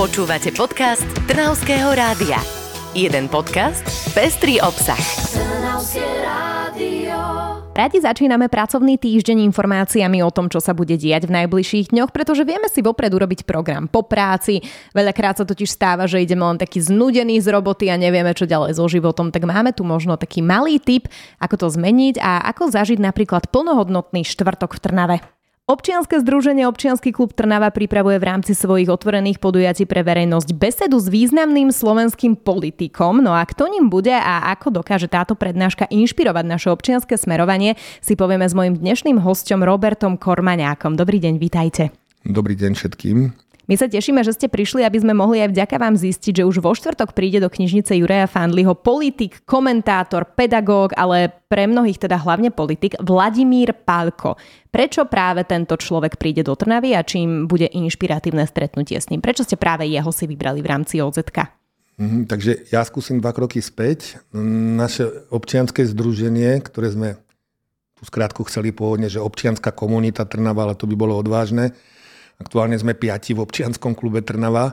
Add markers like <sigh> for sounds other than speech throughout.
Počúvate podcast Trnavského rádia. Jeden podcast, pestrý obsah. Radi začíname pracovný týždeň informáciami o tom, čo sa bude diať v najbližších dňoch, pretože vieme si vopred urobiť program po práci. Veľakrát sa totiž stáva, že ideme len taký znudený z roboty a nevieme, čo ďalej so životom, tak máme tu možno taký malý tip, ako to zmeniť a ako zažiť napríklad plnohodnotný štvrtok v Trnave. Občianske združenie Občiansky klub Trnava pripravuje v rámci svojich otvorených podujatí pre verejnosť besedu s významným slovenským politikom. No a kto ním bude a ako dokáže táto prednáška inšpirovať naše občianske smerovanie, si povieme s mojim dnešným hostom Robertom Kormaňákom. Dobrý deň, vítajte. Dobrý deň všetkým. My sa tešíme, že ste prišli, aby sme mohli aj vďaka vám zistiť, že už vo štvrtok príde do knižnice Juraja Fandliho politik, komentátor, pedagóg, ale pre mnohých teda hlavne politik Vladimír Pálko. Prečo práve tento človek príde do Trnavy a čím bude inšpiratívne stretnutie s ním? Prečo ste práve jeho si vybrali v rámci OZK? Mhm, takže ja skúsim dva kroky späť. Naše občianske združenie, ktoré sme tu skrátku chceli pôvodne, že občianská komunita Trnava, ale to by bolo odvážne, Aktuálne sme piati v občianskom klube Trnava. E,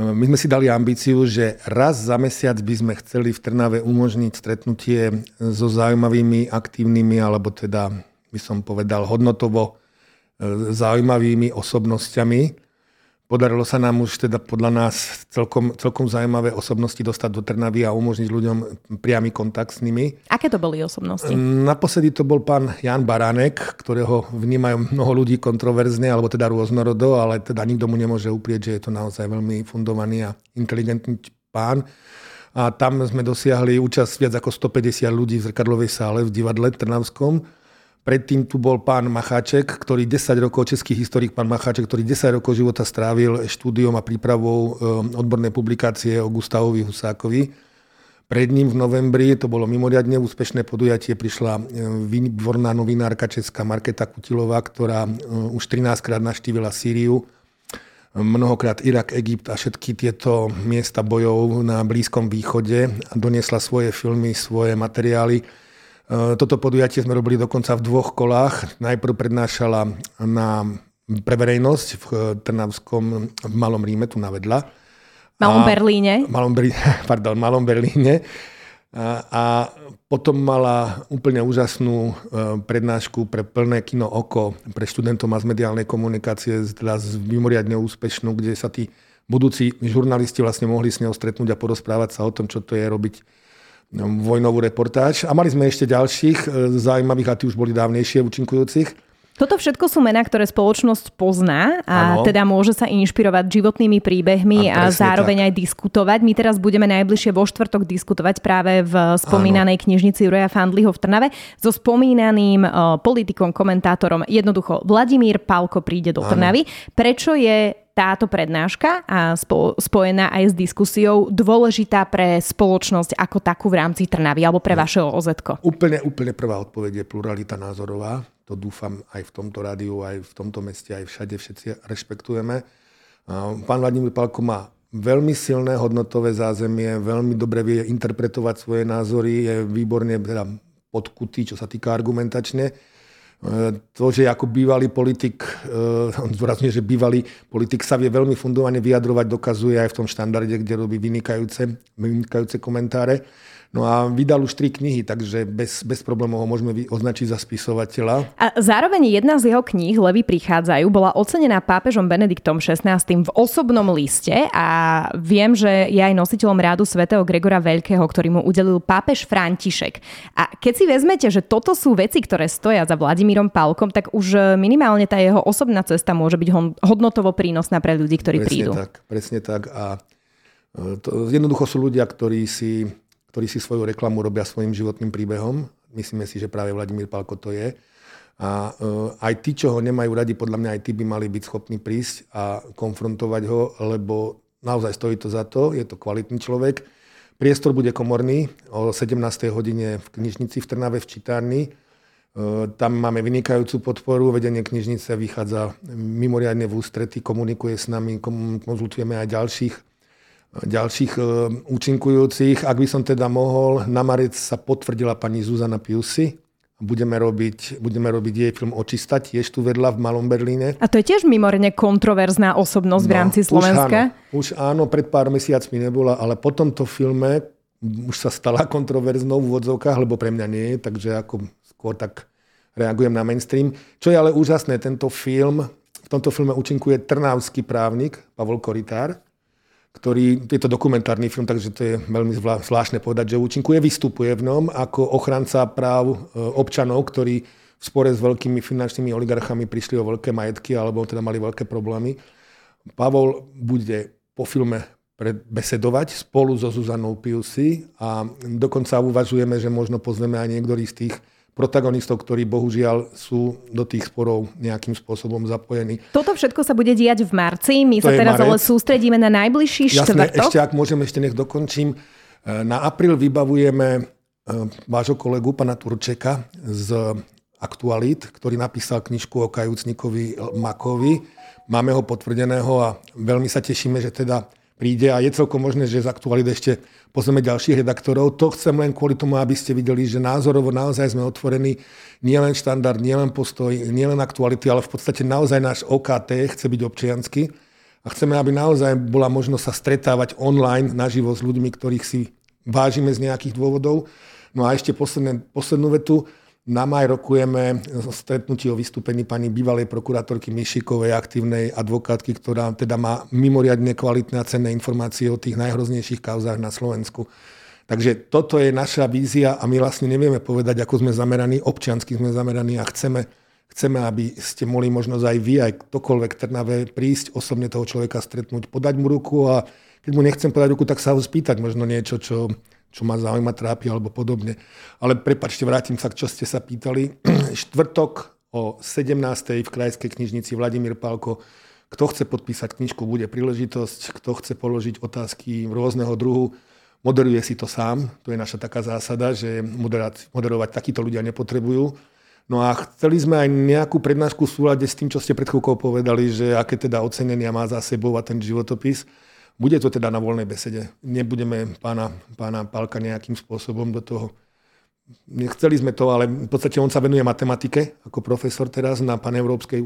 my sme si dali ambíciu, že raz za mesiac by sme chceli v Trnave umožniť stretnutie so zaujímavými, aktívnymi, alebo teda by som povedal hodnotovo e, zaujímavými osobnosťami, Podarilo sa nám už teda podľa nás celkom, celkom zaujímavé osobnosti dostať do Trnavy a umožniť ľuďom priamy kontakt s nimi. Aké to boli osobnosti? Naposledy to bol pán Jan Baránek, ktorého vnímajú mnoho ľudí kontroverzne, alebo teda rôznorodo, ale teda nikto mu nemôže uprieť, že je to naozaj veľmi fundovaný a inteligentný pán. A tam sme dosiahli účasť viac ako 150 ľudí v zrkadlovej sále v divadle Trnavskom Predtým tu bol pán Macháček, ktorý 10 rokov, český historik pán Macháček, ktorý 10 rokov života strávil štúdiom a prípravou eh, odbornej publikácie o Gustavovi Husákovi. Pred ním v novembri, to bolo mimoriadne úspešné podujatie, prišla eh, výborná novinárka česká Marketa Kutilová, ktorá eh, už 13 krát naštívila Sýriu, mnohokrát Irak, Egypt a všetky tieto miesta bojov na Blízkom východe a doniesla svoje filmy, svoje materiály toto podujatie sme robili dokonca v dvoch kolách. Najprv prednášala na, pre verejnosť v Trnavskom, v Malom Ríme, tu na vedľa. Malom a, Berlíne. Malom, <laughs> pardon, Malom Berlíne. A, a potom mala úplne úžasnú e, prednášku pre plné kino oko pre študentov masmediálnej komunikácie, teda mimoriadne úspešnú, kde sa tí budúci žurnalisti vlastne mohli s ňou stretnúť a porozprávať sa o tom, čo to je robiť vojnovú reportáž. A mali sme ešte ďalších e, zaujímavých, a tí už boli dávnejšie účinkujúcich. Toto všetko sú mená, ktoré spoločnosť pozná a ano. teda môže sa inšpirovať životnými príbehmi a, a zároveň tak. aj diskutovať. My teraz budeme najbližšie vo štvrtok diskutovať práve v spomínanej ano. knižnici Juraja Fandliho v Trnave so spomínaným uh, politikom, komentátorom. Jednoducho, Vladimír Palko príde do ano. Trnavy. Prečo je táto prednáška a spo, spojená aj s diskusiou dôležitá pre spoločnosť ako takú v rámci Trnavy alebo pre no. vašeho oz Úplne, úplne prvá odpoveď je pluralita názorová. To dúfam aj v tomto rádiu, aj v tomto meste, aj všade všetci rešpektujeme. Pán Vladimír Palko má veľmi silné hodnotové zázemie, veľmi dobre vie interpretovať svoje názory, je výborne teda podkutý, čo sa týka argumentačne to, že ako bývalý politik, eh, on zdôrazňuje, že bývalý politik sa vie veľmi fundovane vyjadrovať, dokazuje aj v tom štandarde, kde robí vynikajúce, vynikajúce komentáre. No a vydal už tri knihy, takže bez, bez problémov ho môžeme označiť za spisovateľa. A zároveň jedna z jeho kníh, Levy prichádzajú, bola ocenená pápežom Benediktom XVI v osobnom liste a viem, že je aj nositeľom rádu svätého Gregora Veľkého, ktorý mu udelil pápež František. A keď si vezmete, že toto sú veci, ktoré stoja za Vladimírom Pálkom, tak už minimálne tá jeho osobná cesta môže byť hodnotovo prínosná pre ľudí, ktorí presne prídu. Tak, presne tak. A e, to, jednoducho sú ľudia, ktorí si ktorí si svoju reklamu robia svojim životným príbehom. Myslíme si, že práve Vladimír Palko to je. A uh, aj tí, čo ho nemajú radi, podľa mňa aj tí by mali byť schopní prísť a konfrontovať ho, lebo naozaj stojí to za to, je to kvalitný človek. Priestor bude komorný o 17. hodine v knižnici v Trnave v čitárni. Uh, tam máme vynikajúcu podporu, vedenie knižnice vychádza mimoriadne v ústrety, komunikuje s nami, konzultujeme aj ďalších ďalších e, účinkujúcich. Ak by som teda mohol, na marec sa potvrdila pani Zuzana Piusy, Budeme robiť, budeme robiť jej film Očista, tiež tu vedľa v Malom Berlíne. A to je tiež mimorne kontroverzná osobnosť no, v rámci Slovenska? Už áno, už áno, pred pár mesiacmi nebola, ale po tomto filme už sa stala <laughs> kontroverznou v úvodzovkách, lebo pre mňa nie takže ako skôr tak reagujem na mainstream. Čo je ale úžasné, tento film, v tomto filme účinkuje trnavský právnik Pavol Koritár, ktorý, je to dokumentárny film, takže to je veľmi zvláštne povedať, že účinkuje, vystupuje v ňom ako ochranca práv e, občanov, ktorí v spore s veľkými finančnými oligarchami prišli o veľké majetky alebo teda mali veľké problémy. Pavol bude po filme besedovať spolu so Zuzanou Piusy a dokonca uvažujeme, že možno pozveme aj niektorý z tých protagonistov, ktorí bohužiaľ sú do tých sporov nejakým spôsobom zapojení. Toto všetko sa bude diať v marci. My to sa teraz ale sústredíme na najbližší štvrtok. Jasné, ešte ak môžem, ešte nech dokončím. E, na apríl vybavujeme e, vášho kolegu, pana Turčeka z Aktualit, ktorý napísal knižku o kajúcnikovi Makovi. Máme ho potvrdeného a veľmi sa tešíme, že teda príde a je celkom možné, že z Aktualit ešte pozrieme ďalších redaktorov. To chcem len kvôli tomu, aby ste videli, že názorovo naozaj sme otvorení nielen štandard, nielen postoj, nielen aktuality, ale v podstate naozaj náš OKT chce byť občiansky a chceme, aby naozaj bola možnosť sa stretávať online naživo s ľuďmi, ktorých si vážime z nejakých dôvodov. No a ešte posledné, poslednú vetu. Na maj rokujeme stretnutie o vystúpení pani bývalej prokurátorky Mišikovej, aktívnej advokátky, ktorá teda má mimoriadne kvalitné a cenné informácie o tých najhroznejších kauzách na Slovensku. Takže toto je naša vízia a my vlastne nevieme povedať, ako sme zameraní, občiansky sme zameraní a chceme, chceme, aby ste mohli možnosť aj vy, aj ktokoľvek Trnave prísť, osobne toho človeka stretnúť, podať mu ruku a keď mu nechcem podať ruku, tak sa ho spýtať možno niečo, čo čo ma zaujíma, trápi alebo podobne. Ale prepačte, vrátim sa, čo ste sa pýtali. <clears throat> Štvrtok o 17. v Krajskej knižnici Vladimír Pálko. Kto chce podpísať knižku, bude príležitosť. Kto chce položiť otázky rôzneho druhu, moderuje si to sám. To je naša taká zásada, že moderovať takíto ľudia nepotrebujú. No a chceli sme aj nejakú prednášku v súlade s tým, čo ste pred chvíľkou povedali, že aké teda ocenenia má za sebou a ten životopis. Bude to teda na voľnej besede. Nebudeme pána, pána Pálka nejakým spôsobom do toho Nechceli sme to, ale v podstate on sa venuje matematike ako profesor teraz na paneurópskej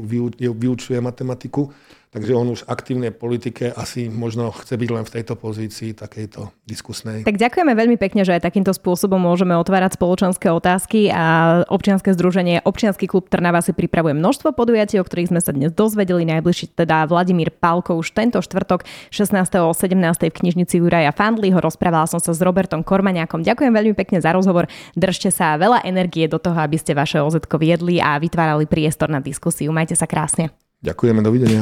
vyučuje matematiku Takže on už aktívnej politike asi možno chce byť len v tejto pozícii takejto diskusnej. Tak ďakujeme veľmi pekne, že aj takýmto spôsobom môžeme otvárať spoločenské otázky a občianske združenie Občiansky klub Trnava si pripravuje množstvo podujatí, o ktorých sme sa dnes dozvedeli. Najbližší teda Vladimír Pálko už tento štvrtok 16. a 17. v knižnici Juraja Fandliho. Rozprávala som sa s Robertom Kormaniakom. Ďakujem veľmi pekne za rozhovor. Držte sa veľa energie do toho, aby ste vaše OZ viedli a vytvárali priestor na diskusiu. Majte sa krásne. Ďakujeme, dovidenia.